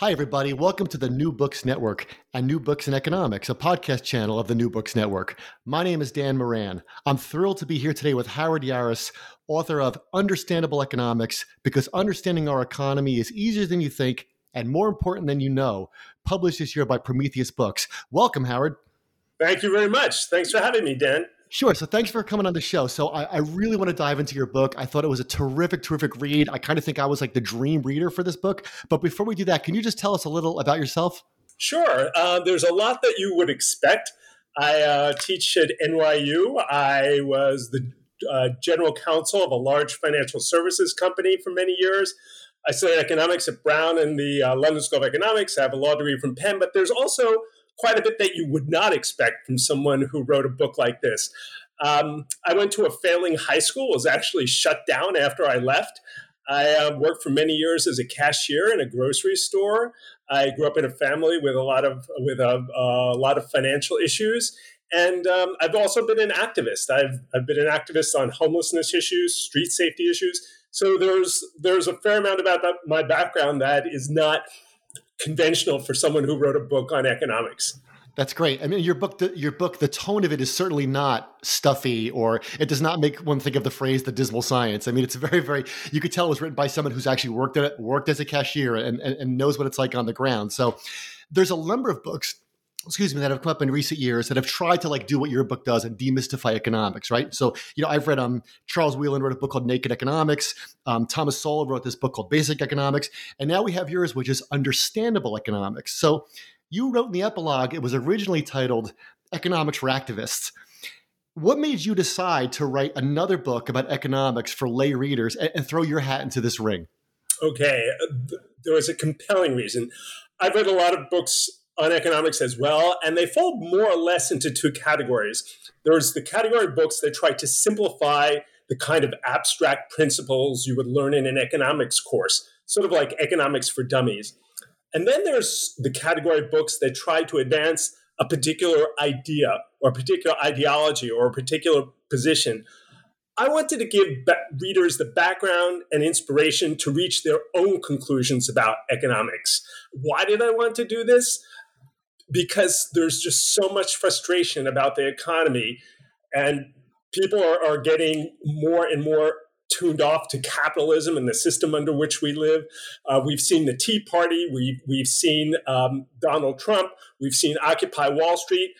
Hi, everybody. Welcome to the New Books Network and New Books in Economics, a podcast channel of the New Books Network. My name is Dan Moran. I'm thrilled to be here today with Howard Yaruss, author of Understandable Economics, because understanding our economy is easier than you think and more important than you know, published this year by Prometheus Books. Welcome, Howard. Thank you very much. Thanks for having me, Dan. Sure. So thanks for coming on the show. So I, I, really want to dive into your book. I thought it was a terrific, terrific read. I kind of think I was like the dream reader for this book. But before we do that, can you just tell us a little about yourself? Sure. Uh, there's a lot that you would expect. I uh, teach at NYU. I was the uh, general counsel of a large financial services company for many years. I studied economics at Brown and the uh, London School of Economics. I have a law degree from Penn, but there's also quite a bit that you would not expect from someone who wrote a book like this. Um, I went to a failing high school, was actually shut down after I left. I uh, worked for many years as a cashier in a grocery store. I grew up in a family with a lot of with a, a lot of financial issues, and um, I've also been an activist. I've I've been an activist on homelessness issues, street safety issues. So there's there's a fair amount about my background that is not conventional for someone who wrote a book on economics. That's great. I mean, your book, the, your book, the tone of it is certainly not stuffy, or it does not make one think of the phrase "the dismal science." I mean, it's very, very. You could tell it was written by someone who's actually worked at it, worked as a cashier, and, and, and knows what it's like on the ground. So, there's a number of books excuse me, that have come up in recent years that have tried to like do what your book does and demystify economics, right? So, you know, I've read um Charles Wheelan wrote a book called Naked Economics. Um, Thomas Sowell wrote this book called Basic Economics, and now we have yours, which is Understandable Economics. So, you wrote in the epilogue, it was originally titled Economics for Activists. What made you decide to write another book about economics for lay readers and, and throw your hat into this ring? Okay, there was a compelling reason. I've read a lot of books on economics as well, and they fall more or less into two categories. There's the category of books that try to simplify the kind of abstract principles you would learn in an economics course, sort of like economics for dummies. And then there's the category of books that try to advance a particular idea or a particular ideology or a particular position. I wanted to give ba- readers the background and inspiration to reach their own conclusions about economics. Why did I want to do this? Because there's just so much frustration about the economy, and people are, are getting more and more tuned off to capitalism and the system under which we live. Uh, we've seen the Tea Party, we've, we've seen um, Donald Trump, we've seen Occupy Wall Street,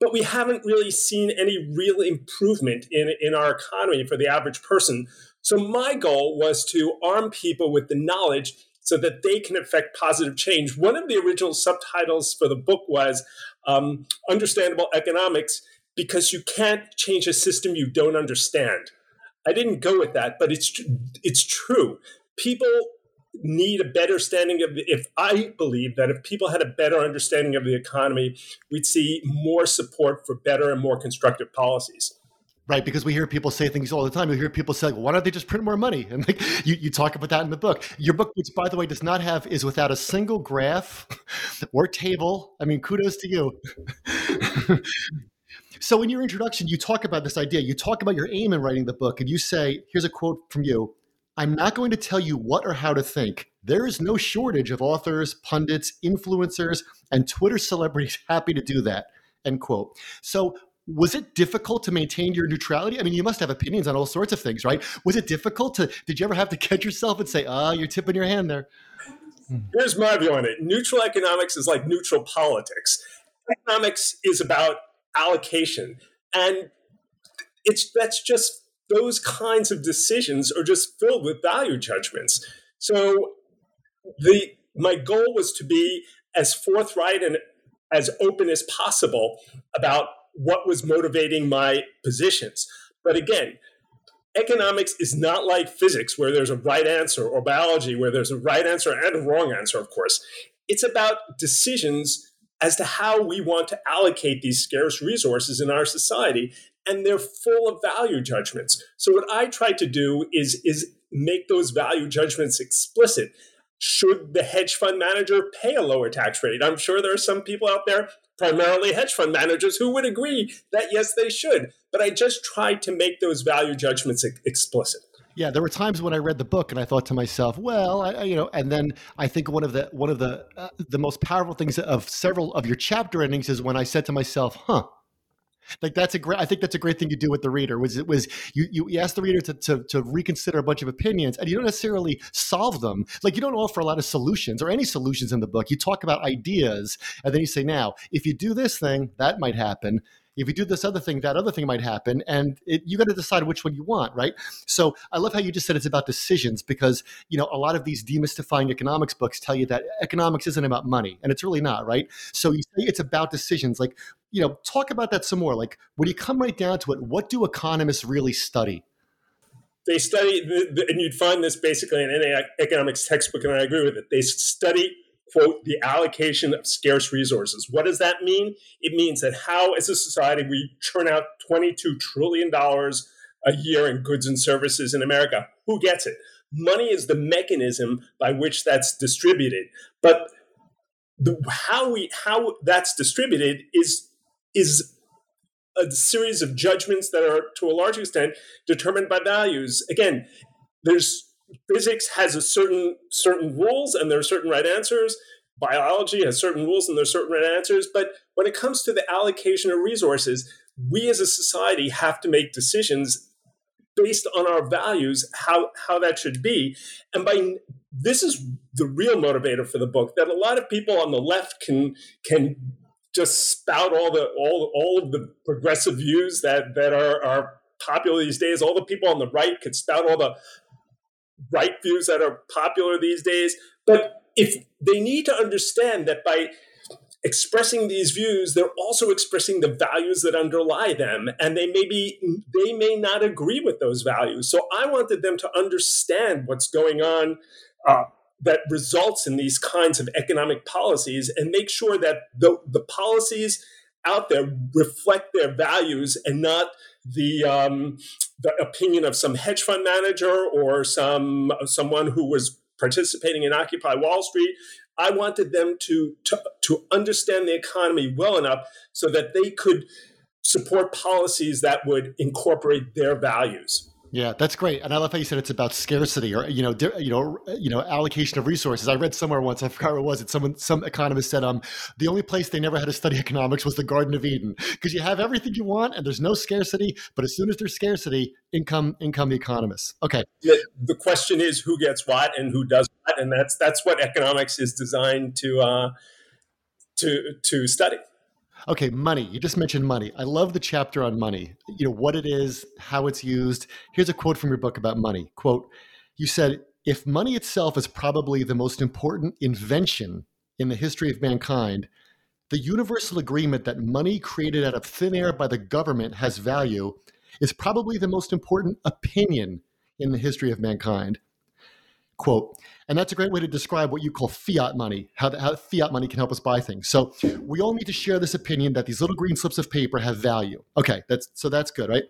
but we haven't really seen any real improvement in, in our economy for the average person. So, my goal was to arm people with the knowledge so that they can affect positive change. One of the original subtitles for the book was um, Understandable Economics because you can't change a system you don't understand. I didn't go with that, but it's it's true. People need a better understanding of if I believe that if people had a better understanding of the economy, we'd see more support for better and more constructive policies. Right, because we hear people say things all the time. We hear people say, "Why don't they just print more money?" And like you, you talk about that in the book. Your book, which by the way does not have, is without a single graph or table. I mean, kudos to you. So, in your introduction, you talk about this idea. You talk about your aim in writing the book, and you say, here's a quote from you I'm not going to tell you what or how to think. There is no shortage of authors, pundits, influencers, and Twitter celebrities happy to do that. End quote. So, was it difficult to maintain your neutrality? I mean, you must have opinions on all sorts of things, right? Was it difficult to, did you ever have to catch yourself and say, ah, oh, you're tipping your hand there? here's my view on it neutral economics is like neutral politics. Economics is about allocation. And it's that's just those kinds of decisions are just filled with value judgments. So the my goal was to be as forthright and as open as possible about what was motivating my positions. But again, economics is not like physics where there's a right answer or biology where there's a right answer and a wrong answer, of course. It's about decisions as to how we want to allocate these scarce resources in our society. And they're full of value judgments. So what I try to do is, is make those value judgments explicit. Should the hedge fund manager pay a lower tax rate? I'm sure there are some people out there, primarily hedge fund managers, who would agree that yes, they should. But I just tried to make those value judgments explicit. Yeah, there were times when I read the book and I thought to myself, well, I, you know, and then I think one of the one of the uh, the most powerful things of several of your chapter endings is when I said to myself, huh, like that's a great i think that's a great thing you do with the reader was it was you you ask the reader to, to, to reconsider a bunch of opinions and you don't necessarily solve them. Like you don't offer a lot of solutions or any solutions in the book. You talk about ideas and then you say now if you do this thing that might happen if you do this other thing, that other thing might happen, and it, you got to decide which one you want, right? So I love how you just said it's about decisions because you know a lot of these demystifying economics books tell you that economics isn't about money, and it's really not, right? So you say it's about decisions. Like you know, talk about that some more. Like when you come right down to it, what do economists really study? They study, and you'd find this basically in any economics textbook, and I agree with it. They study quote, the allocation of scarce resources. What does that mean? It means that how, as a society, we churn out $22 trillion a year in goods and services in America. Who gets it? Money is the mechanism by which that's distributed. But the, how we how that's distributed is is a series of judgments that are to a large extent determined by values. Again, there's physics has a certain certain rules and there are certain right answers. Biology has certain rules and there are certain right answers. But when it comes to the allocation of resources we as a society have to make decisions based on our values how how that should be. And by this is the real motivator for the book that a lot of people on the left can can just spout all the all all of the progressive views that that are are popular these days. All the people on the right could spout all the right views that are popular these days. But if they need to understand that by expressing these views, they're also expressing the values that underlie them, and they may be they may not agree with those values. So I wanted them to understand what's going on. Uh, that results in these kinds of economic policies and make sure that the, the policies out there reflect their values and not the um, the opinion of some hedge fund manager or some someone who was participating in Occupy Wall Street. I wanted them to, to, to understand the economy well enough so that they could support policies that would incorporate their values. Yeah, that's great, and I love how you said it's about scarcity or you know, di- you know, you know, allocation of resources. I read somewhere once, I forgot where it was. It someone, some economist said, um, the only place they never had to study economics was the Garden of Eden because you have everything you want and there's no scarcity. But as soon as there's scarcity, income, income economists. Okay. The, the question is who gets what and who does what, and that's that's what economics is designed to uh, to to study. Okay, money. You just mentioned money. I love the chapter on money. You know what it is, how it's used. Here's a quote from your book about money. Quote, you said, if money itself is probably the most important invention in the history of mankind, the universal agreement that money created out of thin air by the government has value is probably the most important opinion in the history of mankind. Quote, and that's a great way to describe what you call fiat money, how, how fiat money can help us buy things. So we all need to share this opinion that these little green slips of paper have value. Okay, that's so that's good, right?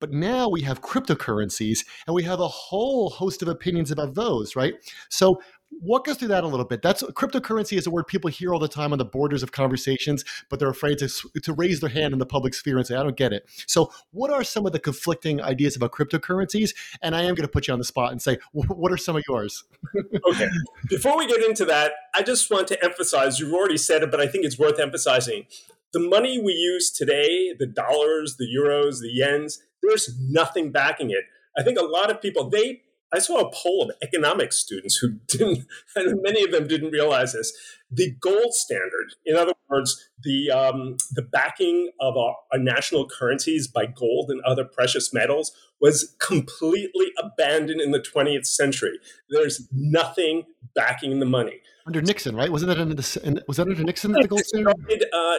But now we have cryptocurrencies and we have a whole host of opinions about those, right? So walk us through that a little bit. That's cryptocurrency is a word people hear all the time on the borders of conversations, but they're afraid to to raise their hand in the public sphere and say, "I don't get it." So, what are some of the conflicting ideas about cryptocurrencies? And I am going to put you on the spot and say, what are some of yours? okay. Before we get into that, I just want to emphasize. You've already said it, but I think it's worth emphasizing. The money we use today, the dollars, the euros, the yens, there's nothing backing it. I think a lot of people they I saw a poll of economics students who didn't, and many of them didn't realize this. The gold standard, in other words, the um, the backing of our, our national currencies by gold and other precious metals, was completely abandoned in the 20th century. There's nothing backing the money under Nixon, right? Wasn't that under the was that under Nixon the gold standard? Started, uh,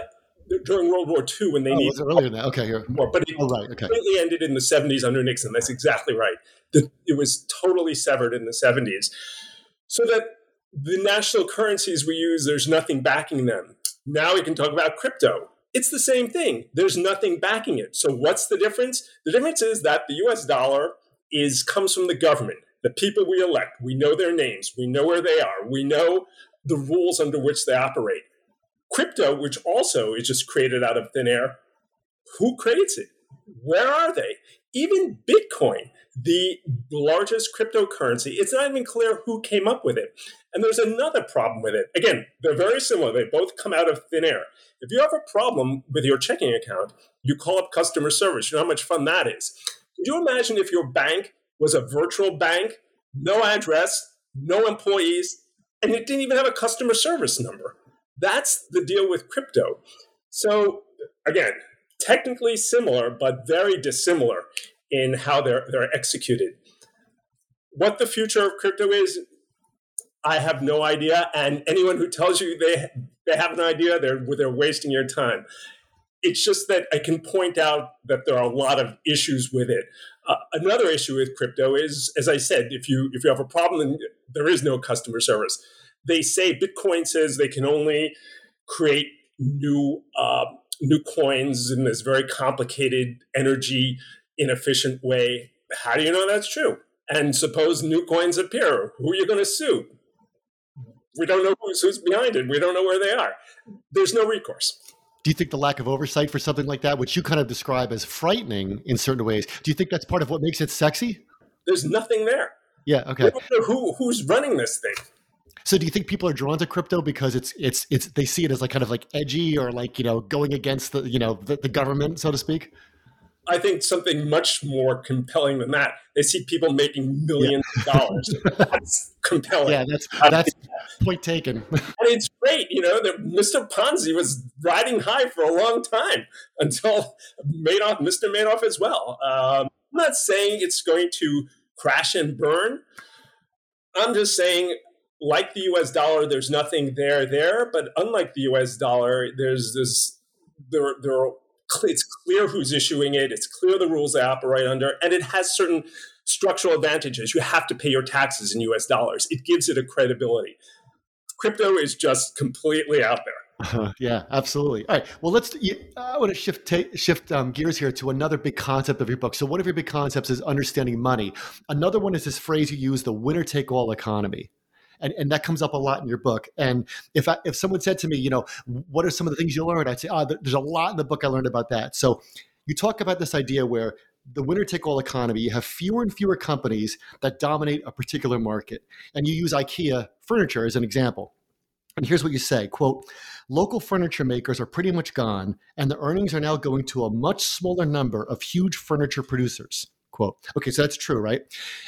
during World War II when they oh, needed earlier than that? Okay, here. more, but it Oh, right. Okay. completely ended in the 70s under Nixon. That's exactly right. The, it was totally severed in the 70s. So that the national currencies we use, there's nothing backing them. Now we can talk about crypto. It's the same thing. There's nothing backing it. So what's the difference? The difference is that the US dollar is comes from the government. The people we elect, we know their names, we know where they are, we know the rules under which they operate. Crypto, which also is just created out of thin air, who creates it? Where are they? Even Bitcoin, the largest cryptocurrency, it's not even clear who came up with it. And there's another problem with it. Again, they're very similar. They both come out of thin air. If you have a problem with your checking account, you call up customer service. You know how much fun that is. Could you imagine if your bank was a virtual bank, no address, no employees, and it didn't even have a customer service number? That's the deal with crypto. So, again, technically similar, but very dissimilar in how they're, they're executed. What the future of crypto is, I have no idea. And anyone who tells you they, they have an idea, they're, they're wasting your time. It's just that I can point out that there are a lot of issues with it. Uh, another issue with crypto is, as I said, if you if you have a problem, there is no customer service. They say Bitcoin says they can only create new uh, new coins in this very complicated, energy inefficient way. How do you know that's true? And suppose new coins appear, who are you going to sue? We don't know who's, who's behind it. We don't know where they are. There's no recourse. Do you think the lack of oversight for something like that, which you kind of describe as frightening in certain ways, do you think that's part of what makes it sexy? There's nothing there. Yeah. Okay. who, who's running this thing. So do you think people are drawn to crypto because it's it's it's they see it as like kind of like edgy or like you know going against the you know the, the government so to speak? I think something much more compelling than that. They see people making millions of dollars. That's compelling. Yeah, that's that's point taken. And it's great, you know, that Mr. Ponzi was riding high for a long time until Madoff, Mr. Madoff as well. Um, I'm not saying it's going to crash and burn. I'm just saying, like the US dollar, there's nothing there there, but unlike the US dollar, there's this there there are, it's clear who's issuing it, it's clear the rules they operate under, and it has certain structural advantages. You have to pay your taxes in US dollars. It gives it a credibility. Crypto is just completely out there. Uh, yeah, absolutely. All right. Well, let's. You, I want to shift shift um, gears here to another big concept of your book. So one of your big concepts is understanding money. Another one is this phrase you use, the winner take all economy. And, and that comes up a lot in your book. And if I, if someone said to me, you know, what are some of the things you learned? I'd say, ah, oh, there's a lot in the book I learned about that. So you talk about this idea where the winner take all economy, you have fewer and fewer companies that dominate a particular market. And you use IKEA furniture as an example. And here's what you say quote, local furniture makers are pretty much gone, and the earnings are now going to a much smaller number of huge furniture producers. Quote. Okay, so that's true, right?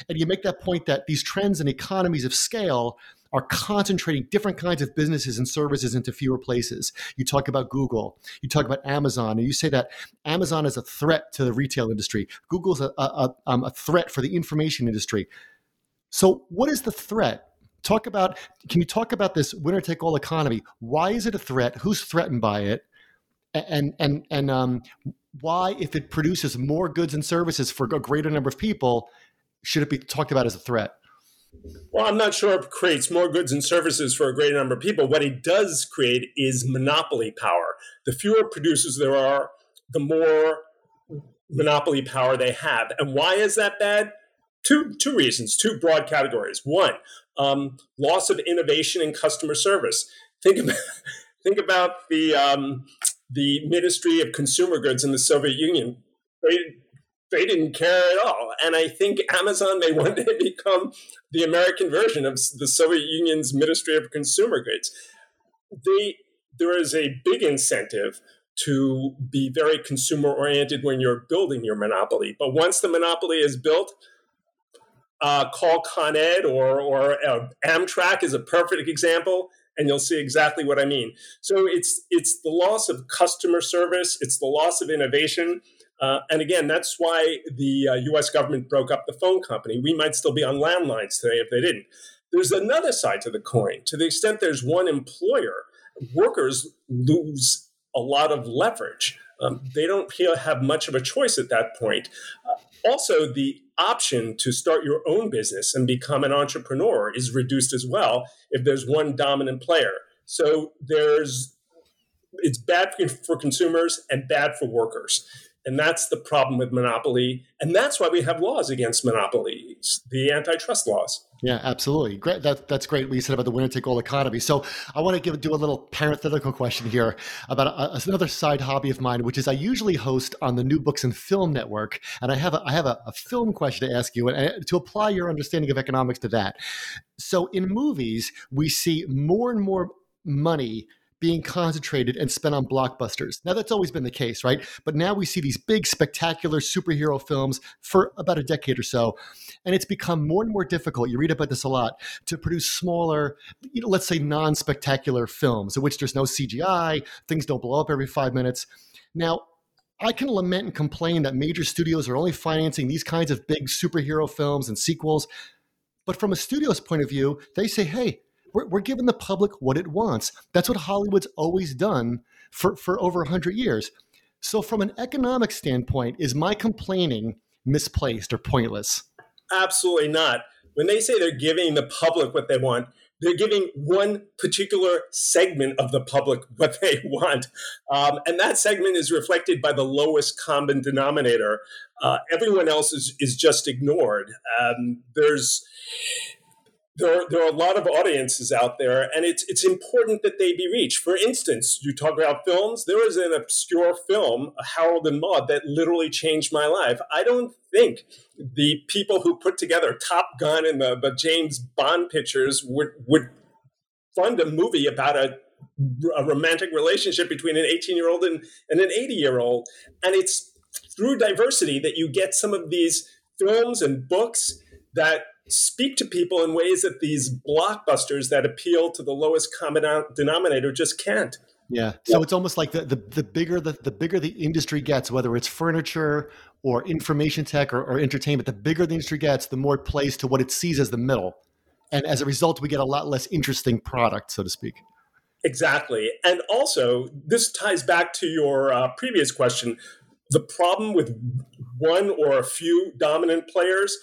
And you make that point that these trends and economies of scale are concentrating different kinds of businesses and services into fewer places. You talk about Google, you talk about Amazon, and you say that Amazon is a threat to the retail industry. Google's a, a, um, a threat for the information industry. So, what is the threat? Talk about. Can you talk about this winner take all economy? Why is it a threat? Who's threatened by it? And and and um, why, if it produces more goods and services for a greater number of people, should it be talked about as a threat? Well, I'm not sure it creates more goods and services for a greater number of people. What it does create is monopoly power. The fewer producers there are, the more monopoly power they have. And why is that bad? Two, two reasons, two broad categories. One, um, loss of innovation and customer service. Think about, think about the, um, the Ministry of Consumer Goods in the Soviet Union. They, they didn't care at all. And I think Amazon may one day become the American version of the Soviet Union's Ministry of Consumer Goods. They, there is a big incentive to be very consumer oriented when you're building your monopoly. But once the monopoly is built, uh, call Con Ed or, or uh, Amtrak is a perfect example, and you'll see exactly what I mean. So it's it's the loss of customer service, it's the loss of innovation. Uh, and again, that's why the uh, US government broke up the phone company. We might still be on landlines today if they didn't. There's another side to the coin. To the extent there's one employer, workers lose a lot of leverage. Um, they don't have much of a choice at that point. Uh, also, the option to start your own business and become an entrepreneur is reduced as well if there's one dominant player. So there's it's bad for consumers and bad for workers. And that's the problem with monopoly. And that's why we have laws against monopolies, the antitrust laws. Yeah, absolutely. Great. That, that's great what you said about the winner take all economy. So I want to give do a little parenthetical question here about a, another side hobby of mine, which is I usually host on the New Books and Film Network, and I have a, I have a, a film question to ask you, and to apply your understanding of economics to that. So in movies, we see more and more money being concentrated and spent on blockbusters. Now, that's always been the case, right? But now we see these big, spectacular superhero films for about a decade or so. And it's become more and more difficult. You read about this a lot to produce smaller, you know, let's say non spectacular films in which there's no CGI, things don't blow up every five minutes. Now, I can lament and complain that major studios are only financing these kinds of big superhero films and sequels. But from a studio's point of view, they say, hey, we're, we're giving the public what it wants. That's what Hollywood's always done for, for over 100 years. So, from an economic standpoint, is my complaining misplaced or pointless? Absolutely not. When they say they're giving the public what they want, they're giving one particular segment of the public what they want. Um, and that segment is reflected by the lowest common denominator. Uh, everyone else is, is just ignored. Um, there's there are, there are a lot of audiences out there, and it's it's important that they be reached. For instance, you talk about films. There was an obscure film, Harold and Maude, that literally changed my life. I don't think the people who put together Top Gun and the, the James Bond pictures would would fund a movie about a a romantic relationship between an 18 year old and, and an 80 year old. And it's through diversity that you get some of these films and books that speak to people in ways that these blockbusters that appeal to the lowest common denominator just can't. Yeah. So yeah. it's almost like the, the, the bigger the, the bigger the industry gets, whether it's furniture or information tech or, or entertainment, the bigger the industry gets, the more it plays to what it sees as the middle. And as a result, we get a lot less interesting product, so to speak. Exactly. And also, this ties back to your uh, previous question. The problem with one or a few dominant players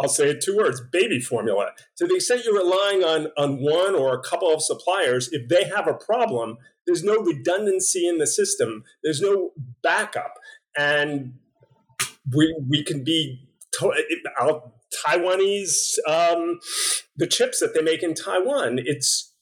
I'll say it two words baby formula. To the extent you're relying on, on one or a couple of suppliers, if they have a problem, there's no redundancy in the system, there's no backup. And we, we can be to- Taiwanese, um, the chips that they make in Taiwan, it's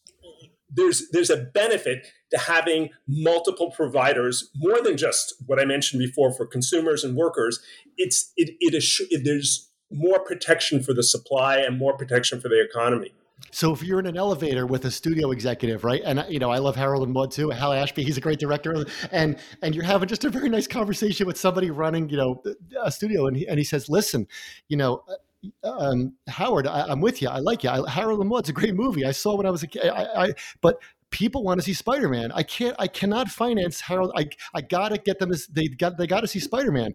there's there's a benefit to having multiple providers more than just what I mentioned before for consumers and workers. It's it, it it, there's more protection for the supply and more protection for the economy. So if you're in an elevator with a studio executive, right, and you know I love Harold and Maude too, Hal Ashby, he's a great director, and and you're having just a very nice conversation with somebody running, you know, a studio, and he, and he says, listen, you know, uh, um, Howard, I, am with you, I like you. I, Harold and Maude's a great movie. I saw when I was a kid, I, I, but people want to see Spider-Man. I can't, I cannot finance Harold. I I gotta get them. As, They got they got to see Spider-Man.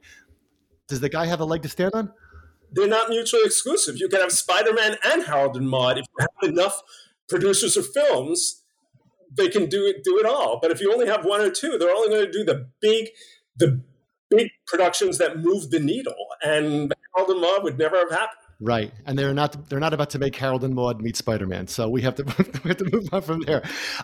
Does the guy have a leg to stand on? They're not mutually exclusive. You can have Spider Man and Harold and Maude. If you have enough producers of films, they can do it do it all. But if you only have one or two, they're only going to do the big the big productions that move the needle. And Harold and Maude would never have happened. Right, and they're not they're not about to make Harold and Maude meet Spider Man, so we have to we have to move on from there.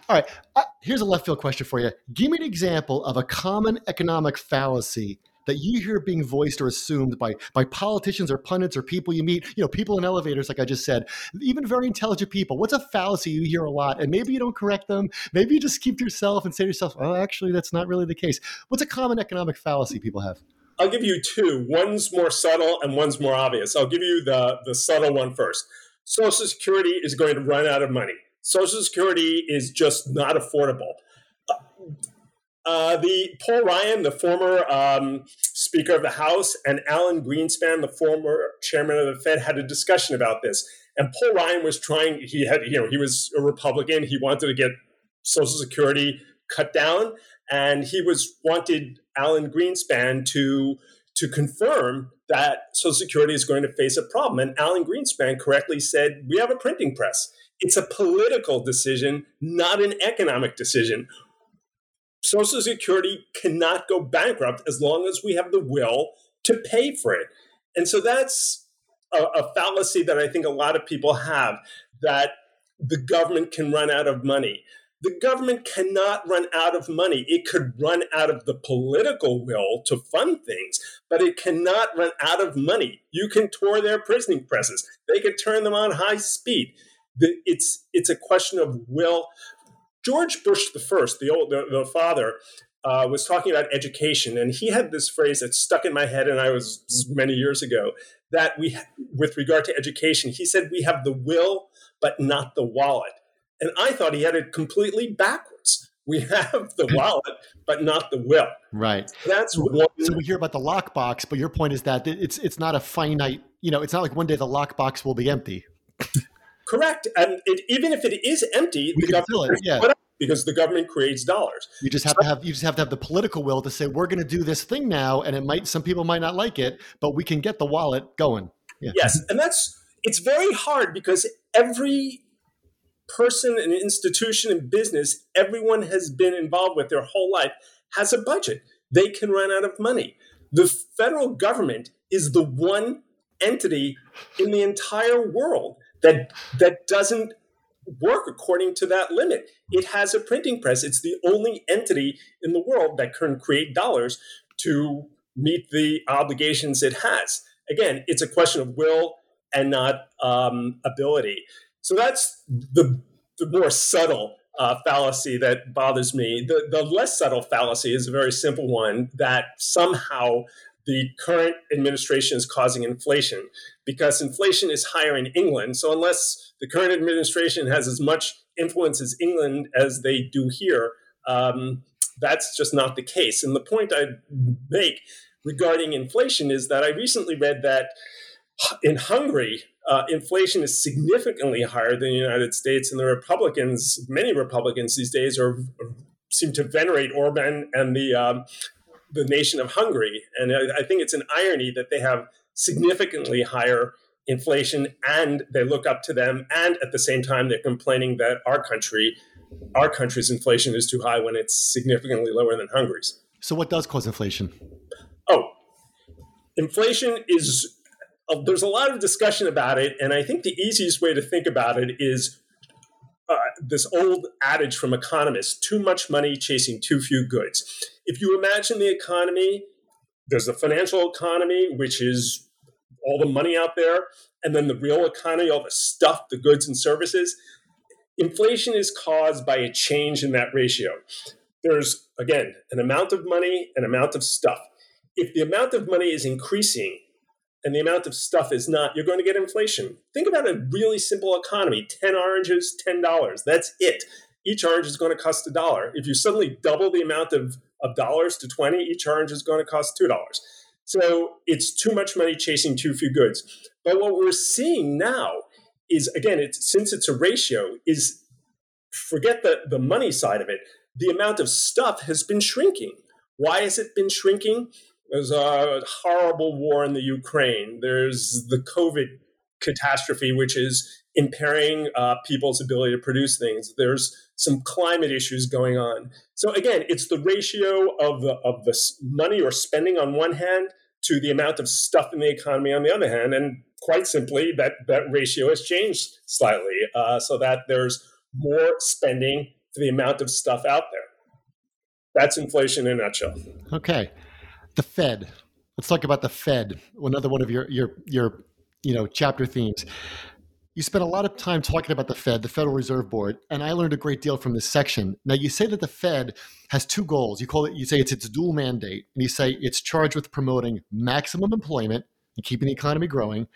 All right, uh, here's a left field question for you. Give me an example of a common economic fallacy that you hear being voiced or assumed by by politicians or pundits or people you meet, you know, people in elevators, like I just said, even very intelligent people. What's a fallacy you hear a lot, and maybe you don't correct them, maybe you just keep to yourself and say to yourself, "Oh, actually, that's not really the case." What's a common economic fallacy people have? I'll give you two. One's more subtle and one's more obvious. I'll give you the the subtle one first. Social Security is going to run out of money. Social Security is just not affordable uh, the Paul Ryan, the former um, Speaker of the House, and Alan Greenspan, the former Chairman of the Fed, had a discussion about this. And Paul Ryan was trying. He had, you know, he was a Republican. He wanted to get Social Security cut down, and he was wanted Alan Greenspan to to confirm that Social Security is going to face a problem. And Alan Greenspan correctly said, "We have a printing press. It's a political decision, not an economic decition." Social Security cannot go bankrupt as long as we have the will to pay for it. And so that's a, a, fallacy that I think a lot of people have that the government can run out of money. The government cannot run out of money. It could run out of the political will to fund things, but it cannot run out of money. You can tour their printing presses. They can turn them on high speed. It's it's a question of will. George Bush the first, the old the, the father, uh, was talking about education, and he had this phrase that stuck in my head, and I was many years ago that we, with regard to education, he said we have the will but not the wallet, and I thought he had it completely backwards. We have the wallet, but not the will. Right. That's one. So we hear about the lockbox, but your point is that it's it's not a finite. You know, it's not like one day the lockbox will be empty. Correct, and it, even if it is empty, we the government yeah. because the government creates dollars. You just have so, to have you just have to have the political will to say we're going to do this thing now, and it might some people might not like it, but we can get the wallet going. Yeah. Yes, and that's it's very hard because every person and institution and business everyone has been involved with their whole life has a budget. They can run out of money. The federal government is the one entity in the entire world that that doesn't work according to that limit. It has a printing press. It's the only entity in the world that can create dollars to meet the obligations it has. Again, it's a question of will and not um, ability. So that's the, the more subtle uh, fallacy that bothers me. The, the less subtle fallacy is a very simple one that somehow the current administration is causing inflation because inflation is higher in England. So, unless the current administration has as much influence as England as they do here, um, that's just not the case. And the point I make regarding inflation is that I recently read that in Hungary, uh, inflation is significantly higher than the United States, and the Republicans, many Republicans these days, are seem to venerate Orban and the um, the nation of Hungary. And I, I think it's an irony that they have significantly higher inflation and they look up to them. And at the same time, they're complaining that our country, our country's inflation is too high when it's significantly lower than Hungary's. So, what does cause inflation? Oh, inflation is uh, there's a lot of discussion about it, and I think the easiest way to think about it is uh, this old adage from economists: too much money chasing too few goods if you imagine the economy, there's the financial economy, which is all the money out there, and then the real economy, all the stuff, the goods and services. Inflation is caused by a change in that ratio. There's, again, an amount of money, an amount of stuff. If the amount of money is increasing and the amount of stuff is not, you're going to get inflation. Think about a really simple economy 10 oranges, $10. That's it. Each orange is going to cost a dollar. If you suddenly double the amount of of dollars to 20, each orange is going to cost $2. So it's too much money chasing too few goods. But what we're seeing now is, again, it's, since it's a ratio, is forget the, the money side of it, the amount of stuff has been shrinking. Why has it been shrinking? There's a horrible war in the Ukraine. There's the COVID catastrophe, which is impairing uh, people's ability to produce things. There's some climate issues going on. So again, it's the ratio of the of the money or spending on one hand to the amount of stuff in the economy on the other hand, and quite simply, that that ratio has changed slightly, uh, so that there's more spending for the amount of stuff out there. That's inflation in a nutshell. Okay, the Fed. Let's talk about the Fed. Another one of your your your you know chapter themes you spent a lot of time talking about the Fed, the Federal Reserve Board, and I learned a great deal from this section. Now, you say that the Fed has two goals. You call it, you say it's its dual mandate, and you say it's charged with promoting maximum employment and keeping the economy growing,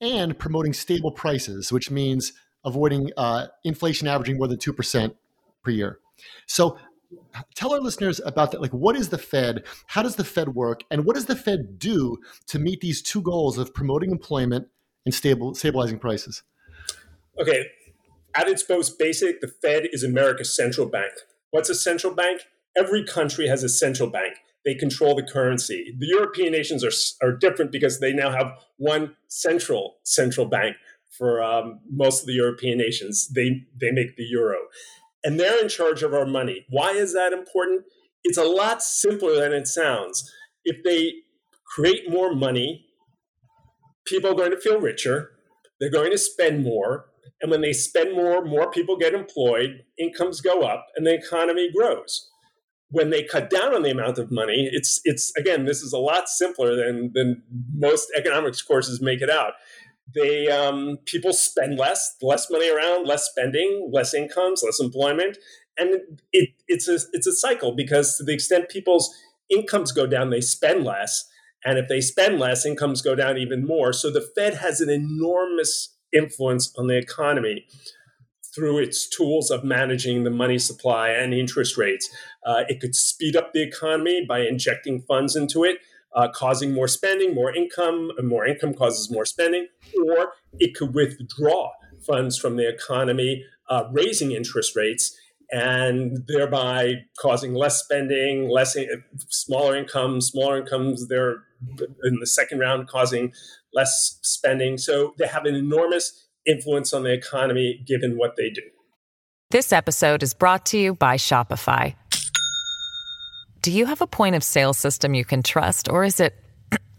and promoting stable prices, which means avoiding uh, inflation averaging more than two percent per year. So, tell our listeners about that. Like, what is the Fed? How does the Fed work? And what does the Fed do to meet these two goals of promoting employment and stable, stabilizing prices? Okay. At its most basic, the Fed is America's central bank. What's a central bank? Every country has a central bank. They control the currency. The European nations are, are different because they now have one central central bank for um, most of the European nations. They, they make the euro and they're in charge of our money. Why is that important? It's a lot simpler than it sounds. If they create more money, people are going to feel richer, they're going to spend more. And when they spend more, more people get employed, incomes go up, and the economy grows. When they cut down on the amount of money, it's it's again, this is a lot simpler than than most economics courses make it out they um, people spend less, less money around, less spending, less incomes, less employment, and it, it's a it's a cycle because to the extent people's incomes go down, they spend less, and if they spend less, incomes go down even more. So the Fed has an enormous influence on the economy through its tools of managing the money supply and interest rates. Uh, it could speed up the economy by injecting funds into it uh, causing more spending, more income, and more income causes more spending, or it could withdraw funds from the economy, uh, raising interest rates and thereby causing less spending, less smaller incomes, smaller incomes. They're in the second round causing less spending. So they have an enormous influence on the economy given what they do. This episode is brought to you by Shopify. Do you have a point of sale system you can trust, or is it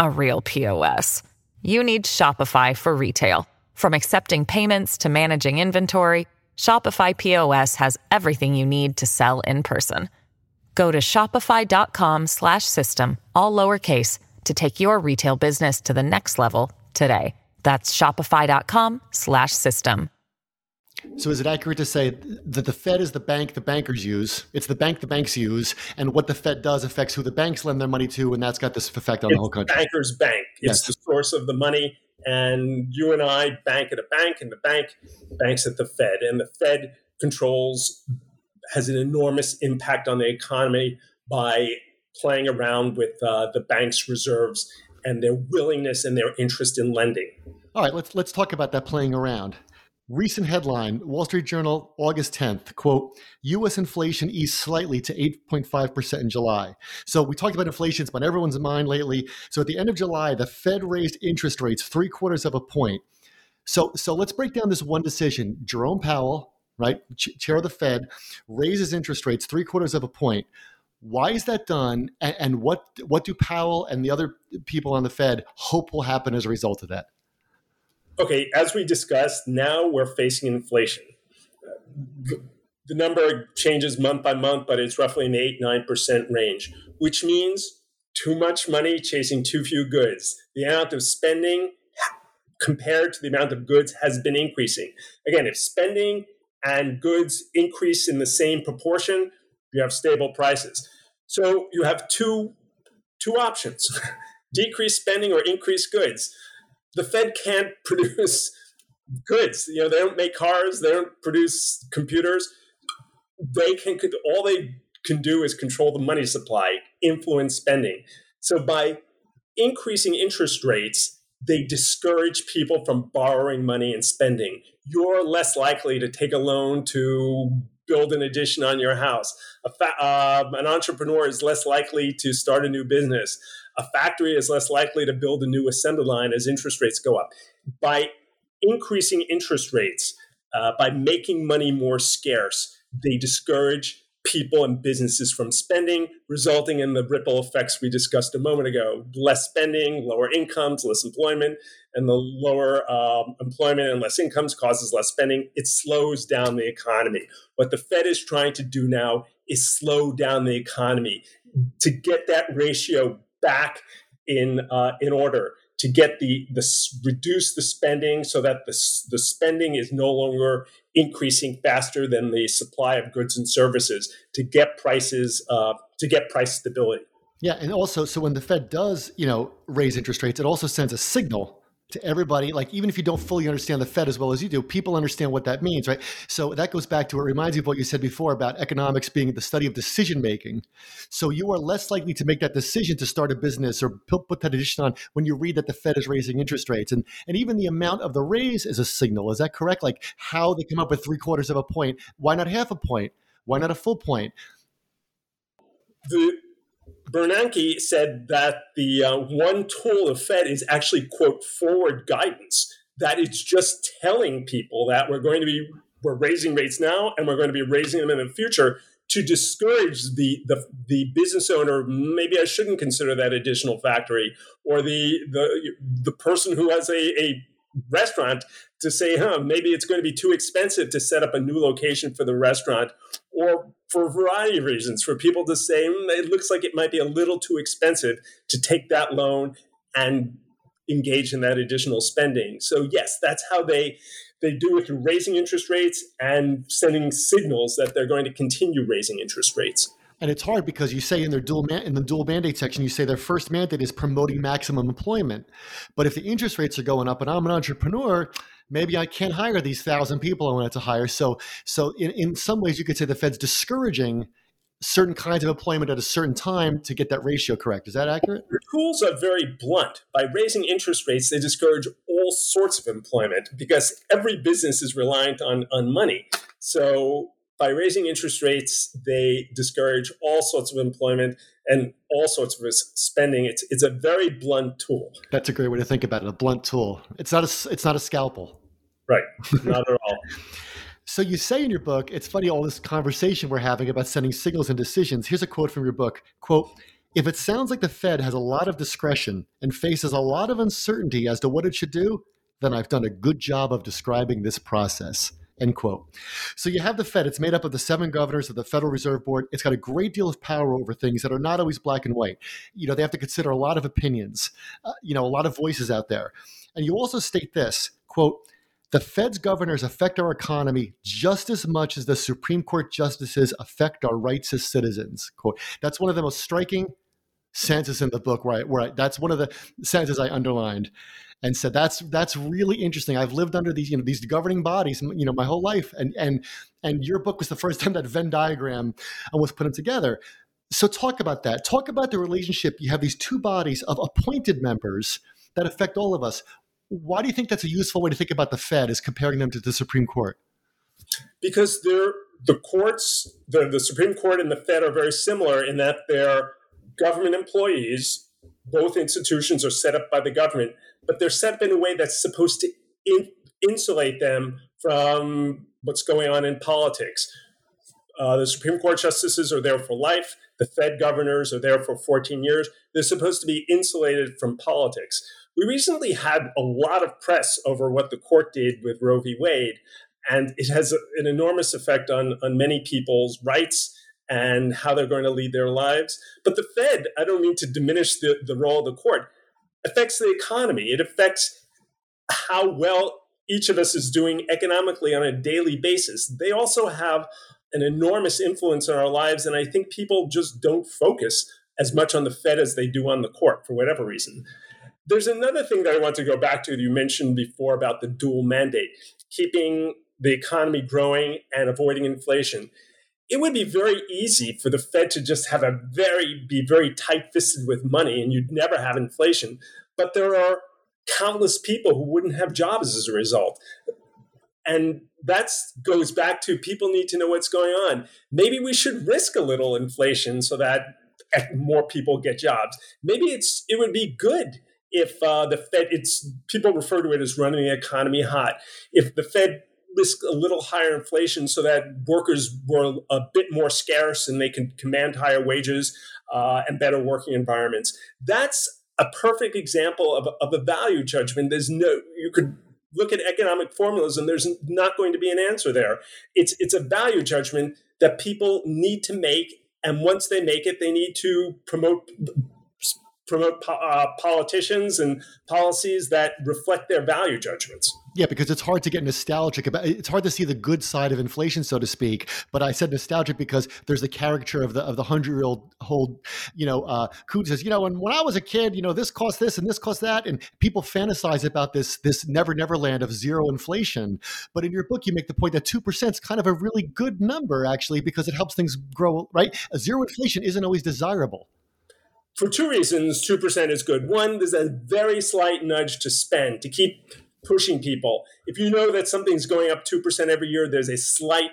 a real POS? You need Shopify for retail. From accepting payments to managing inventory, Shopify POS has everything you need to sell in person. Go to shopify.com/system all lowercase to take your retail business to the next level today. That's shopify.com/system. So is it accurate to say that the Fed is the bank the bankers use? It's the bank the banks use, and what the Fed does affects who the banks lend their money to, and that's got this effect on it's the whole country. Bankers bank. It's yes. the source of the money, and you and I bank at a bank, and the bank banks at the Fed, and the Fed controls has an enormous impact on the economy by playing around with uh, the bank's reserves and their willingness and their interest in lending. All right, let's let's talk about that playing around. Recent headline Wall Street Journal, August 10th, quote, US inflation eased slightly to 8.5% in July. So we talked about inflation, it's been on everyone's mind lately. So at the end of July, the Fed raised interest rates three quarters of a point. So, so let's break down this one decision. Jerome Powell, right, chair of the Fed, raises interest rates three quarters of a point. Why is that done? And, and what, what do Powell and the other people on the Fed hope will happen as a result of that? Okay, as we discussed, now we're facing inflation. The number changes month by month, but it's roughly the 8 9% range, which means too much money chasing too few goods. The amount of spending compared to the amount of goods has been increasing. Again, if spending and goods increase in the same proportion, you have stable prices. So you have two two options. Decrease spending or increase goods the Fed can't produce goods. You know, they don't make cars, they don't produce computers. They can all they can do is control the money supply, influence spending. So by increasing interest rates, they discourage people from borrowing money and spending. You're less likely to take a loan to build an addition on your house. Fa- uh, an entrepreneur is less likely to start a new business a factory is less likely to build a new assembly line as interest rates go up. By increasing interest rates, uh, by making money more scarce, they discourage people and businesses from spending, resulting in the ripple effects we discussed a moment ago less spending, lower incomes, less employment, and the lower um, employment and less incomes causes less spending. It slows down the economy. What the Fed is trying to do now is slow down the economy to get that ratio back in uh, in order to get the the reduce the spending so that the the spending is no longer increasing faster than the supply of goods and services to get prices uh, to get price stability. Yeah, and also so when the Fed does you know raise interest rates, it also sends a signal to everybody. Like even if you don't fully understand the Fed as well as you do, people understand what that means, right? So that goes back to it reminds me of what you said before about economics being the study of decision making. So you are less likely to make that decision to start a business or put that addition on when you read that the Fed is raising interest rates, and and even the amount of the raise is a signal. Is that correct? Like how they come up with three quarters of a point? Why not half a point? Why not a full point? The Bernanke said that the uh, one tool of Fed is actually, quote, forward guidance, that it's just telling people that we're going to be, we're raising rates now and we're going to be raising them in the future to discourage the, the, the business owner. Maybe I shouldn't consider that additional factory or the, the, the person who has a, a restaurant to say, huh, maybe it's going to be too expensive to set up a new location for the restaurant, or for a variety of reasons, for people to say, mm, it looks like it might be a little too expensive to take that loan and engage in that additional spending. So yes, that's how they they do it through raising interest rates and sending signals that they're going to continue raising interest rates. And it's hard because you say in their dual man- in the dual mandate section, you say their first mandate is promoting maximum employment. But if the interest rates are going up and I'm an entrepreneur, maybe I can't hire these thousand people I wanted to hire. So, so in, in some ways, you could say the Fed's discouraging certain kinds of employment at a certain time to get that ratio correct. Is that accurate? The tools are very blunt. By raising interest rates, they discourage all sorts of employment because every business is reliant on, on money. So by raising interest rates, they discourage all sorts of employment and all sorts of spending. It's it's a very blunt tool. That's a great way to think about it. A blunt tool. It's not a it's not a scalpel. Right. Not at all. So you say in your book, it's funny all this conversation we're having about sending signals and decisions. Here's a quote from your book. Quote, if it sounds like the Fed has a lot of discretion and faces a lot of uncertainty as to what it should do, then I've done a good job of describing this process. End quote. So you have the Fed. It's made up of the seven governors of the Federal Reserve Board. It's got a great deal of power over things that are not always black and white. You know, they have to consider a lot of opinions, uh, you know, a lot of voices out there. And you also state this quote, the Fed's governors affect our economy just as much as the Supreme Court justices affect our rights as citizens. Quote. That's one of the most striking sentences in the book where, I, where I, that's one of the sentences I underlined and said that's that's really interesting. I've lived under these you know these governing bodies you know my whole life, and and and your book was the first time that Venn diagram uh, was put together. So talk about that. Talk about the relationship. You have these two bodies of appointed members that affect all of us. Why do you think that's a useful way to think about the Fed is comparing them to the Supreme Court? Because they're the courts, the, the Supreme Court and the Fed are very similar in that they're government employees. Both institutions are set up by the government, but they're set up in a way that's supposed to in, insulate them from what's going on in politics. Uh, the Supreme Court justices are there for life. The Fed governors are there for 14 years. They're supposed to be insulated from politics. We recently had a lot of press over what the court did with Roe v. Wade, and it has an enormous effect on, on many people's rights and how they're going to lead their lives. But the Fed, I don't mean to diminish the, the role of the court, affects the economy. It affects how well each of us is doing economically on a daily basis. They also have an enormous influence on our lives. And I think people just don't focus as much on the Fed as they do on the court for whatever reason. There's another thing that I want to go back to that you mentioned before about the dual mandate, keeping the economy growing and avoiding inflation. It would be very easy for the Fed to just have a very be very tight-fisted with money and you'd never have inflation. But there are countless people who wouldn't have jobs as a result. And that goes back to people need to know what's going on. Maybe we should risk a little inflation so that more people get jobs. Maybe it's it would be good if uh, the Fed. It's people refer to it as running the economy hot. If the Fed risk a little higher inflation so that workers were a bit more scarce and they can command higher wages uh, and better working environments. That's a perfect example of, of a value judgment. There's no you could look at economic formulas and there's not going to be an answer there. It's it's a value judgment that people need to make, and once they make it, they need to promote promote po- uh, politicians and policies that reflect their value judgments. Yeah, because it's hard to get nostalgic about. It's hard to see the good side of inflation, so to speak. But I said nostalgic because there's the caricature of the of the hundred year old old, you know, uh, says, you know, and when I was a kid, you know, this cost this and this cost that, and people fantasize about this this never never land of zero inflation. But in your book, you make the point that two percent is kind of a really good number actually because it helps things grow. Right, zero inflation isn't always desirable for two reasons 2% is good one there's a very slight nudge to spend to keep pushing people. If you know that something's going up 2% every year, there's a slight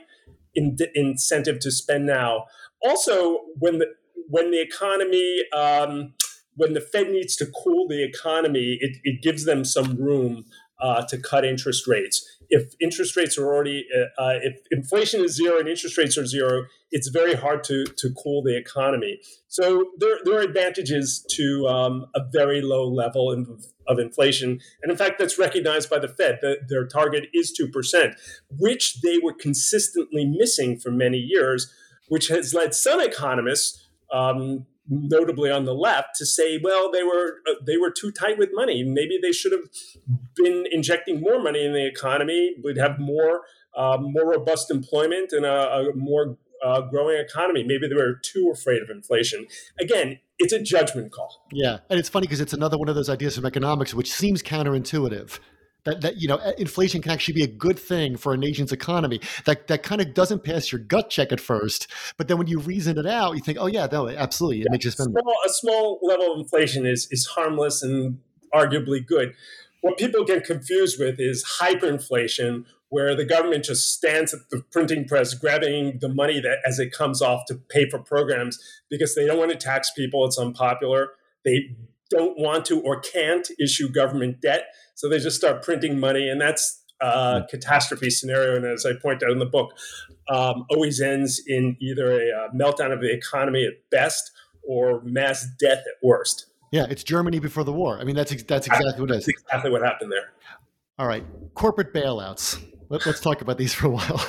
in- incentive to spend now. Also, when the, when the economy, um, when the Fed needs to cool the economy, it, it gives them some room uh, to cut interest rates. If interest rates are already, uh, uh, if inflation is zero and interest rates are zero, it's very hard to, to cool the economy. So there, there are advantages to um, a very low level of, of, inflation. And in fact, that's recognized by the Fed. that their target is 2%, which they were consistently missing for many years, which has led some economists um, notably on the left, to say, well, they were uh, they were too tight with money. Maybe they should have been injecting more money in the economy. We'd have more uh, more robust employment and a, a more uh, growing economy. Maybe they were too afraid of inflation. Again, it's a judgment call. Yeah, and it's funny because it's another one of those ideas from economics which seems counterintuitive that, that you know inflation can actually be a good thing for a nation's economy. That that kind of doesn't pass your gut check at first but then when you reason it out you think oh yeah no absolutely it yeah, makes you spend small, a small level of inflation is is harmless and arguably good. What people get confused with is hyperinflation where the government just stands at the printing press grabbing the money that as it comes off to pay for programs because they don't want to tax people it's unpopular. They don't want to or can't issue government debt. So they just start printing money, and that's a catastrophe scenario. And as I point out in the book, um, always ends in either a, uh, meltdown of the economy at best or mass death at worst. Yeah, it's Germany before the war. I mean, that's that's exactly what it is. That's exactly what happened there. All right, corporate bailouts. Let, us talk about these for a while.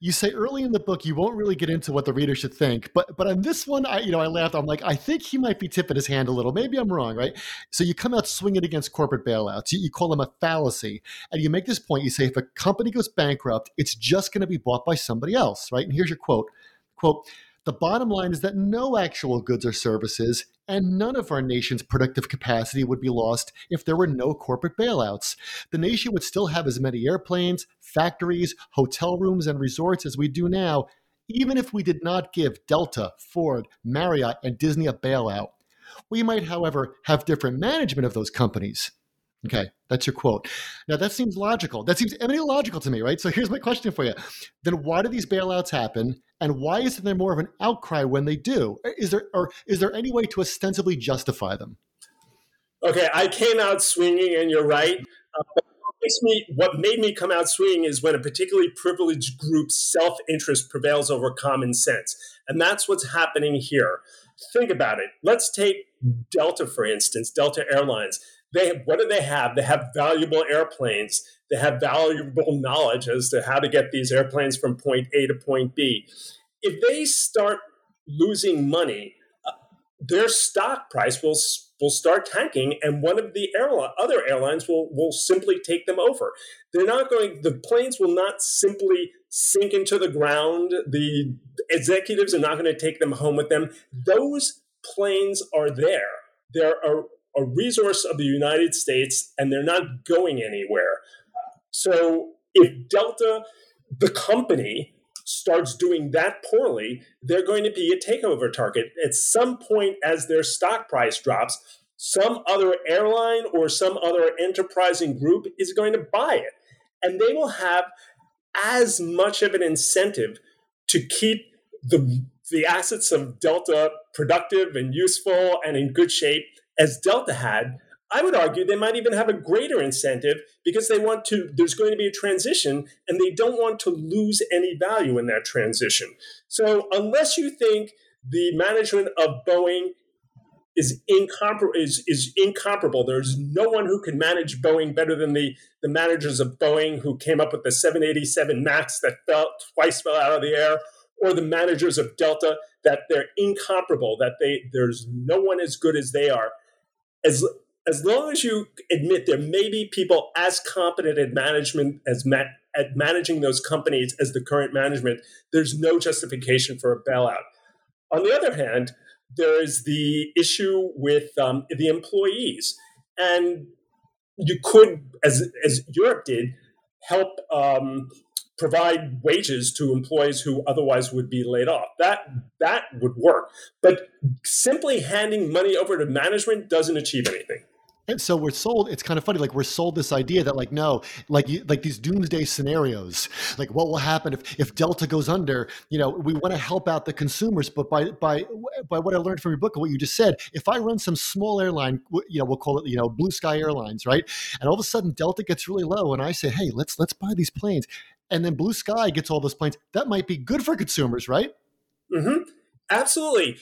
You say early in the book you won't really get into what the reader should think, but but on this one, I you know I laughed. I'm like, I think he might be tipping his hand a little. Maybe I'm wrong, right? So you come out swinging against corporate bailouts. You, you call them a fallacy, and you make this point. You say if a company goes bankrupt, it's just going to be bought by somebody else, right? And here's your quote: "Quote." The bottom line is that no actual goods or services and none of our nation's productive capacity would be lost if there were no corporate bailouts. The nation would still have as many airplanes, factories, hotel rooms, and resorts as we do now, even if we did not give Delta, Ford, Marriott, and Disney a bailout. We might, however, have different management of those companies. Okay, that's your quote. Now that seems logical. That seems eminently logical to me, right? So here's my question for you. Then why do these bailouts happen, and why isn't there more of an outcry when they do? Is there or is there any way to ostensibly justify them? Okay, I came out swinging, and you're right. Uh, what, me, what made me come out swinging is when a particularly privileged group's self-interest prevails over common sense, and that's what's happening here. Think about it. Let's take Delta, for instance, Delta Airlines they what do they have? They have valuable airplanes. They have valuable knowledge as to how to get these airplanes from point A to point B. If they start losing money, uh, their stock price will will start tanking, and one of the airline, other airlines will will simply take them over. They're not going. The planes will not simply sink into the ground. The executives are not going to take them home with them. Those planes are there. There are a resource of the United States and they're not going anywhere. So if Delta, the company, starts doing that poorly, they're going to be a takeover target. At some point, as their stock price drops, some other airline or some other enterprising group is going to buy it. And they will have as much of an incentive to keep the, the assets of Delta productive and useful and in good shape as Delta had, I would argue they might even have a greater incentive because they want to, there's going to be a transition and they don't want to lose any value in that transition. So, unless you think the management of Boeing is, incomparable, is, is incomparable, there's no one who can manage Boeing better than the, the managers of Boeing who came up with the 787 MAX that fell, twice fell out of the air, or the managers of Delta that they're incomparable, that they, there's no one as good as they are as as long as you admit there may be people as competent at management as ma- at managing those companies as the current management, there's no justification for a bailout. On the other hand, there is the issue with um, the employees, and you could, as as Europe did, help um, provide wages to employees who otherwise would be laid off. That that would work, but simply handing money over to management doesn't achieve anything. And so we're sold. It's kind of funny. Like we're sold this idea that like no, like like these doomsday scenarios. Like what will happen if if Delta goes under? You know, we want to help out the consumers, but by by by what I learned from your book and what you just said, if I run some small airline, you know, we'll call it you know Blue Sky Airlines, right? And all of a sudden Delta gets really low, and I say, hey, let's let's buy these planes, and then Blue Sky gets all those planes. That might be good for consumers, right? Mm-hmm. Absolutely.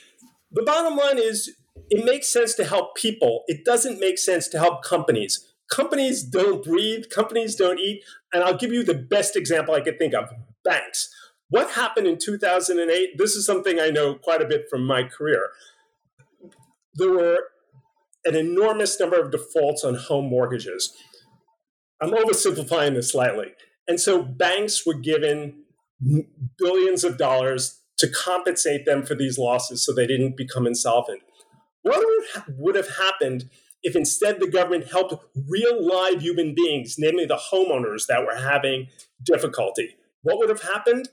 The bottom line is it makes sense to help people. It doesn't make sense to help companies. Companies don't breathe, companies don't eat. And I'll give you the best example I could think of banks. What happened in 2008? This is something I know quite a bit from my career. There were an enormous number of defaults on home mortgages. I'm oversimplifying this slightly. And so banks were given billions of dollars to compensate them for these losses so they didn't become insolvent. What would have happened if instead the government helped real live human beings, namely the homeowners that were having difficulty? What would have happened?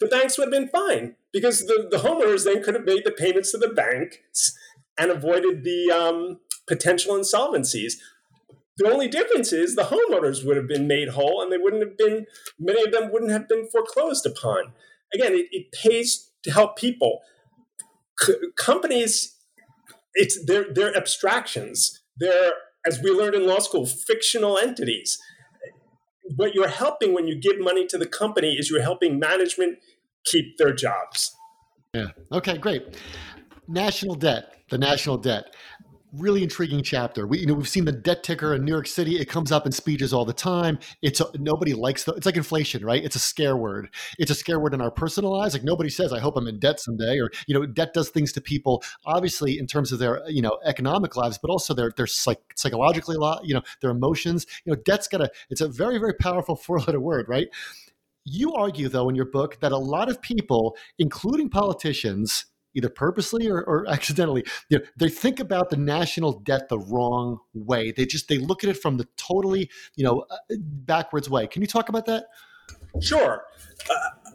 The banks would have been fine because the, the homeowners then could have made the payments to the banks and avoided the um, potential insolvencies. The only difference is the homeowners would have been made whole and they wouldn't have been, many of them wouldn't have been foreclosed upon. Again, it, it pays to help people c- companies, it's they're they're abstractions. They're as we learned in law school, fictional entities. What you're helping when you give money to the company is you're helping management keep their jobs. Yeah. Okay, great. National debt, the national debt really intriguing chapter. We you know we've seen the debt ticker in New York City. It comes up in speeches all the time. It's a, nobody likes the. It's like inflation, right? It's a scare word. It's a scare word in our personal lives. Like nobody says, "I hope I'm in debt someday," or you know, debt does things to people. Obviously, in terms of their you know economic lives, but also their their psych, psychologically a lot. You know, their emotions. You know, debt's got a. It's a very very powerful four letter word, right? You argue, though, in your book that a lot of people, including politicians, either purposely or, or accidentally you know, they think about the national debt the wrong way they just they look at it from the totally you know uh, backwards way can you talk about that sure uh,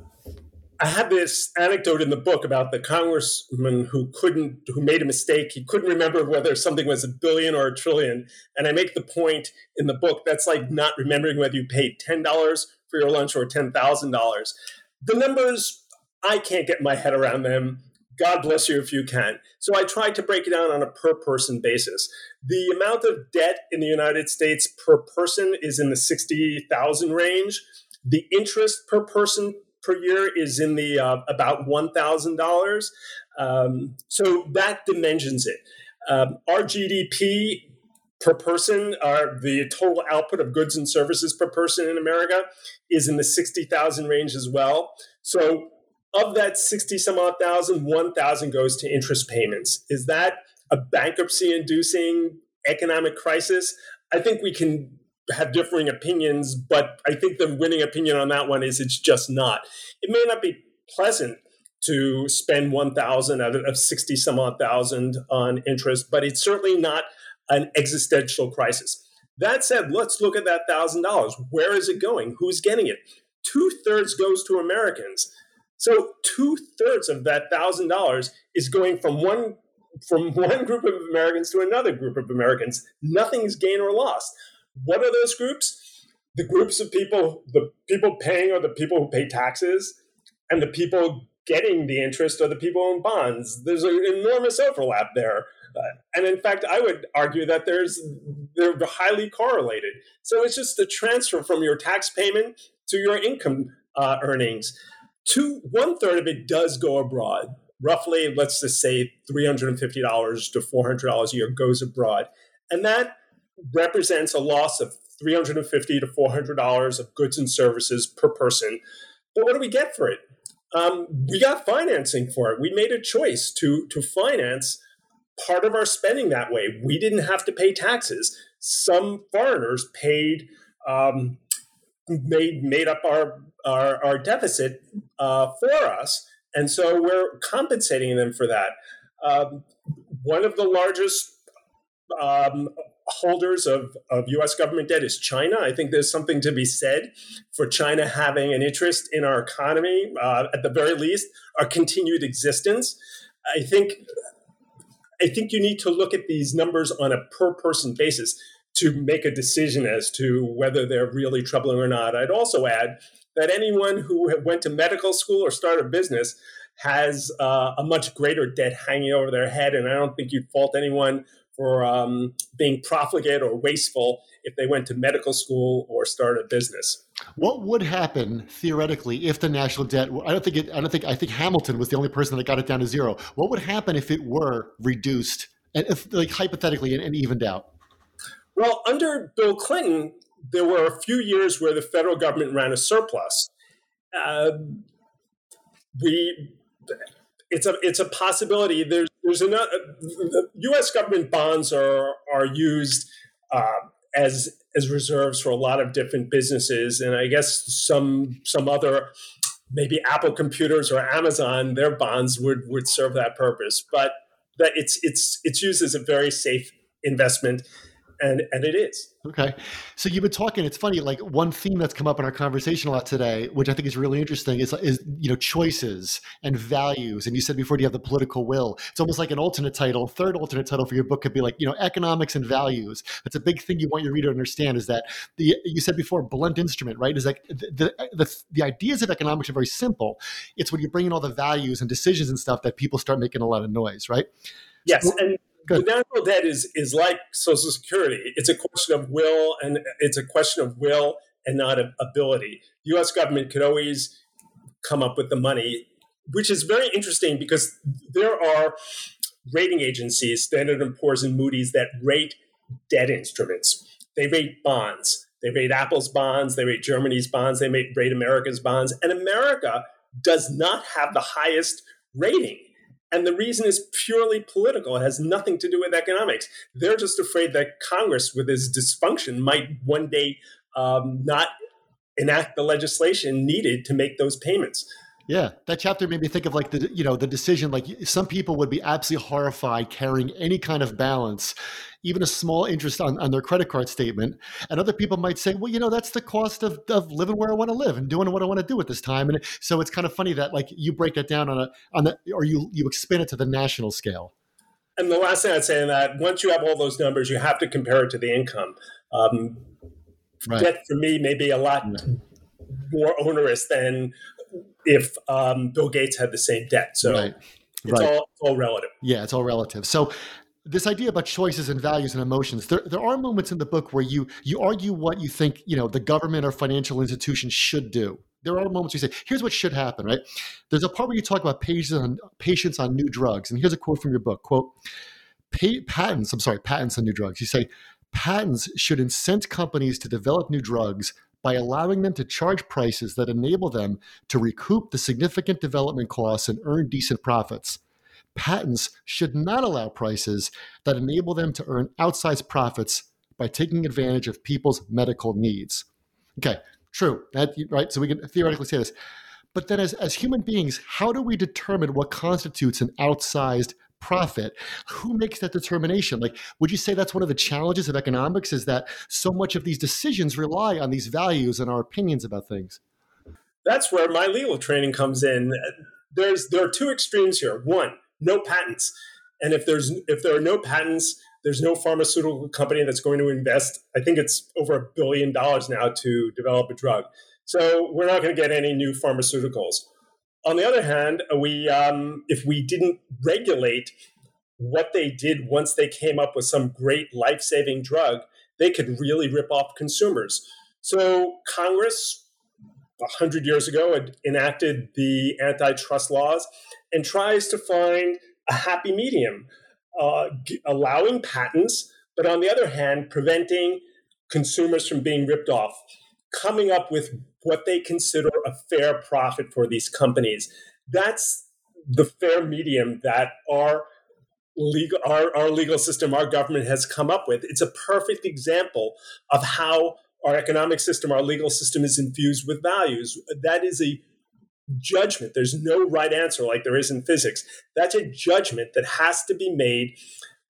I have this anecdote in the book about the congressman who couldn't, who made a mistake. He couldn't remember whether something was a billion or a trillion. And I make the point in the book that's like not remembering whether you paid $10 for your lunch or $10,000. The numbers, I can't get my head around them. God bless you if you can. So I tried to break it down on a per person basis. The amount of debt in the United States per person is in the 60,000 range. The interest per person per year is in the uh, about $1,000. Um, so that dimensions it. Um, our GDP per person, our, the total output of goods and services per person in America is in the 60,000 range as well. So of that 60 some odd thousand, 1,000 goes to interest payments. Is that a bankruptcy inducing economic crisis? I think we can have differing opinions, but I think the winning opinion on that one is it's just not. It may not be pleasant to spend 1,000 out of 60 some odd thousand on interest, but it's certainly not an existential crisis. That said, let's look at that $1,000. Where is it going? Who's getting it? Two thirds goes to Americans. So two thirds of that thousand dollars is going from one from one group of Americans to another group of Americans. Nothing's gained or lost. What are those groups? The groups of people, the people paying are the people who pay taxes, and the people getting the interest are the people in bonds. There's an enormous overlap there. Uh, and in fact, I would argue that there's they're highly correlated. So it's just the transfer from your tax payment to your income uh, earnings two one third of it does go abroad. Roughly, let's just say three hundred and fifty dollars to four hundred dollars a year goes abroad, and that represents a loss of three hundred and fifty to four hundred dollars of goods and services per person. But what do we get for it? Um, we got financing for it. We made a choice to to finance part of our spending that way. We didn't have to pay taxes. Some foreigners paid um, made made up our our, our deficit uh, for us, and so we're compensating them for that. Um, one of the largest um, holders of, of US government debt is China. I think there's something to be said for China having an interest in our economy, uh, at the very least, our continued existence. I think I think you need to look at these numbers on a per person basis to make a decision as to whether they're really troubling or not. I'd also add that anyone who went to medical school or started a business has uh, a much greater debt hanging over their head, and I don't think you'd fault anyone for um, being profligate or wasteful if they went to medical school or started a business. What would happen theoretically if the national debt? I don't think it. I don't think. I think Hamilton was the only person that got it down to zero. What would happen if it were reduced and if, like hypothetically, and, and evened out? Well, under Bill Clinton, there were a few years where the federal government ran a surplus. Uh, we it's a it's a possibility. There's there's another. U.S. government bonds are are used uh, as as reserves for a lot of different businesses, and I guess some some other maybe Apple computers or Amazon their bonds would would serve that purpose, but that it's it's it's used as a very safe investment and and it is. Okay. So you've been talking it's funny like one theme that's come up in our conversation a lot today which i think is really interesting is is you know choices and values. And you said before do you have the political will? It's almost like an alternate title third alternate title for your book could be like you know economics and values. That's a big thing you want your reader to understand is that the you said before blunt instrument right? Is like the the, the ideas of economics are very simple. It's when you bring in all the values and decisions and stuff that people start making a lot of noise right? Yes so, and Good. The national debt is is like Social Security. It's a question of will, and it's a question of will and not of ability. The U.S. government could always come up with the money, which is very interesting because there are rating agencies, Standard and Poor's and Moody's, that rate debt instruments. They rate bonds. They rate Apple's bonds. They rate Germany's bonds. They rate America's bonds. And America does not have the highest rating and the reason is purely political. It has nothing to do with economics. They're just afraid that Congress, with its dysfunction, might one day um, not enact the legislation needed to make those payments. Yeah, that chapter made me think of like the you know the decision. Like some people would be absolutely horrified carrying any kind of balance, even a small interest on, on their credit card statement, and other people might say, well, you know, that's the cost of, of living where I want to live and doing what I want to do at this time. And so it's kind of funny that like you break that down on a on the or you you expand it to the national scale. And the last thing I'd say in that, once you have all those numbers, you have to compare it to the income. Um, right. Debt for me may be a lot more onerous than if um, Bill Gates had the same debt. So right. it's, right. All, all relative. Yeah, it's all relative. So this idea about choices and values and emotions there, there are moments in the book where you you argue what you think you know the government or financial institution should do there are moments you say here's what should happen right there's a part where you talk about patients on patients on new drugs and here's a quote from your book quote patents i'm sorry patents on new drugs you say patents should incent companies to develop new drugs by allowing them to charge prices that enable them to recoup the significant development costs and earn decent profits. Patents should not allow prices that enable them to earn outsized profits by taking advantage of people's medical needs. Okay, true, that, right? So we can theoretically say this. But then, as, as human beings, how do we determine what constitutes an outsized profit who makes that determination? Like would you say that's one of the challenges of economics is that so much of these decisions rely on these values and our opinions about things? That's where my legal training comes in. There's there are two extremes here. One no patents. And if there's if there are no patents there's no pharmaceutical company that's going to invest. I think it's over a billion dollars now to develop a drug. So we're not going to get any new pharmaceuticals on the other hand, we um, if we didn't regulate what they did once they came up with some great life saving drug, they could really rip off consumers. So Congress, hundred years ago, had enacted the antitrust laws and tries to find a happy medium, uh, allowing patents, but on the other hand, preventing consumers from being ripped off, coming up with what they consider a fair profit for these companies. That's the fair medium that our legal our, our legal system, our government has come up with. It's a perfect example of how our economic system, our legal system is infused with values. That is a judgment. There's no right answer like there is in physics. That's a judgment that has to be made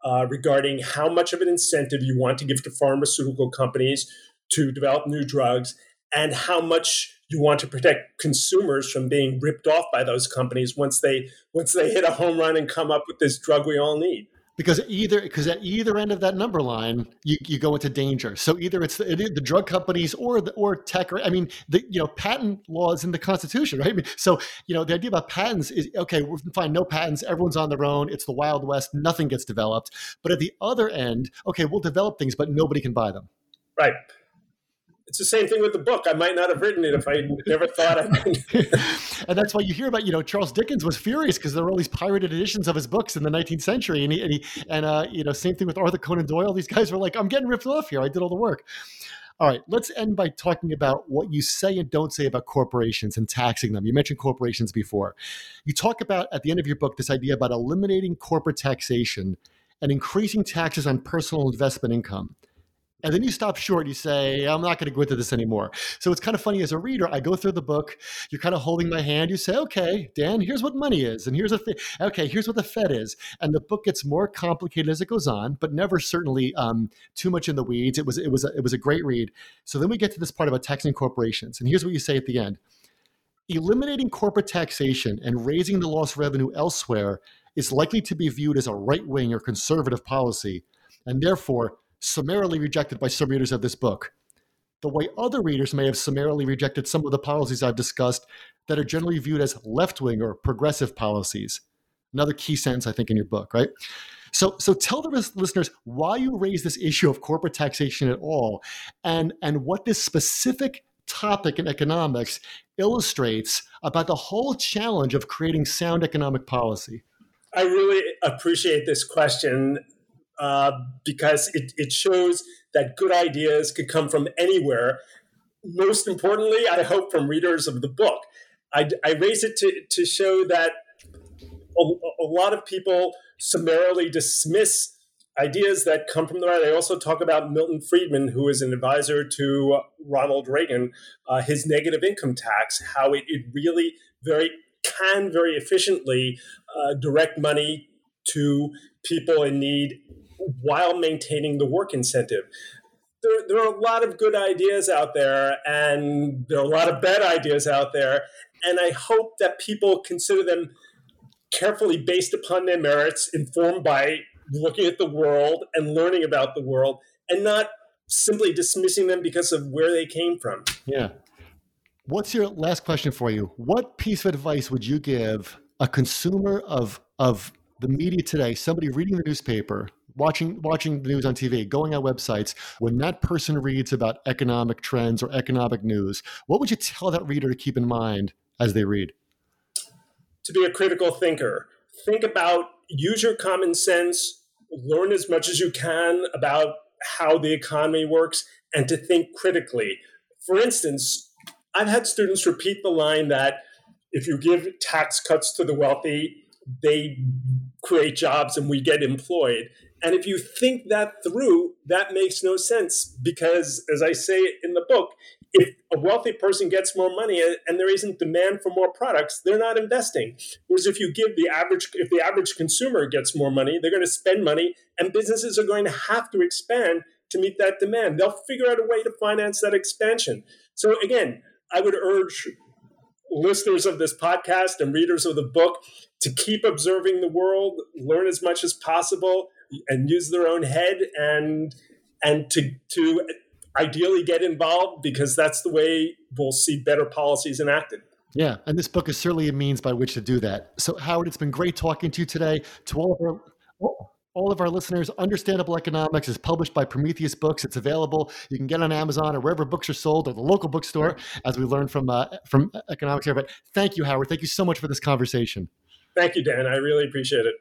uh, regarding how much of an incentive you want to give to pharmaceutical companies to develop new drugs and how much you want to protect consumers from being ripped off by those companies once they once they hit a home run and come up with this drug we all need. Because either because at either end of that number line you, you go into danger. So either it's the, the drug companies or the or tech or i mean the you know patent laws in the constitution right? I mean, so you know the idea about patents is okay we're fine no patents everyone's on their own it's the wild west nothing gets developed. But at the other end okay we'll develop things but nobody can buy them. Right it's the same thing with the book. I might not have written it if I never thought I and that's why you hear about, you know, Charles Dickens was furious because there were all these pirated editions of his books in the 19th century. And, he, and, he, and uh, you know, same thing with Arthur Conan Doyle. These guys were like, I'm getting ripped off here. I did all the work. All right, let's end by talking about what you say and don't say about corporations and taxing them. You mentioned corporations before. You talk about at the end of your book this idea about eliminating corporate taxation and increasing taxes on personal investment income and then you stop short. You say, I'm not going to go into this anymore. So it's kind of funny as a reader. I go through the book. You're kind of holding my hand. You say, okay, Dan, here's what money is. And here's a, okay, here's what the Fed is. And the book gets more complicated as it goes on, but never certainly um, too much in the weeds. It was, it was, a, it was a great read. So then we get to this part about taxing corporations. And here's what you say at the end. Eliminating corporate taxation and raising the lost revenue elsewhere is likely to be viewed as a right wing or conservative policy, and therefore summarily rejected by some readers of this book, the way other readers may have summarily rejected some of the policies I've discussed that are generally viewed as left wing or progressive policies. Another key sentence, I think, in your book, right? So, so tell the listeners why you raise this issue of corporate taxation at all, and and what this specific topic in economics illustrates about the whole challenge of creating sound economic policy. I really appreciate this question uh, because it, it shows that good ideas could come from anywhere. Most importantly, I hope from readers of the book. I, I raise it to, to show that a, a lot of people summarily dismiss ideas that come from the right. I also talk about Milton Friedman, who is an advisor to Ronald Reagan, uh, his negative income tax, how it, it really very can very efficiently uh, direct money to people in need while maintaining the work incentive. There, there are a lot of good ideas out there, and there are a lot of bad ideas out there. And I hope that people consider them carefully based upon their merits, informed by looking at the world and learning about the world, and not simply dismissing them because of where they came from. Yeah. What's your last question for you? What piece of advice would you give a consumer of of the media today, somebody reading the newspaper watching watching the news on TV, going on websites, when that person reads about economic trends or economic news, what would you tell that reader to keep in mind as they read? To be a critical thinker. Think about use your common sense, learn as much as you can about how the economy works, and to think critically. For instance, I've had students repeat the line that if you give tax cuts to the wealthy, they create jobs and we get employed. And if you think that through, that makes no sense because, as I say in the book, if a wealthy person gets more money and there isn't demand for more products, they're not investing. Whereas if you give the average, if the average consumer gets more money, they're going to spend money, and businesses are going to have to expand to meet that demand. They'll figure out a way to finance that expansion. So again, I would urge listeners of this podcast and readers of the book to keep observing the world, learn as much as possible, and use their own head and and to to ideally get involved because that's the way we'll see better policies enacted. Yeah, and this book is certainly a means by which to do that. So, Howard, it's been great talking to you today. To all of our all of our listeners, Understandable Economics is published by Prometheus Books. It's available. You can get on Amazon or wherever books are sold, or the local bookstore, as we learned from uh, from economics here. But thank you, Howard. Thank you so much for this conversation. Thank you, Dan. I really appreciate it.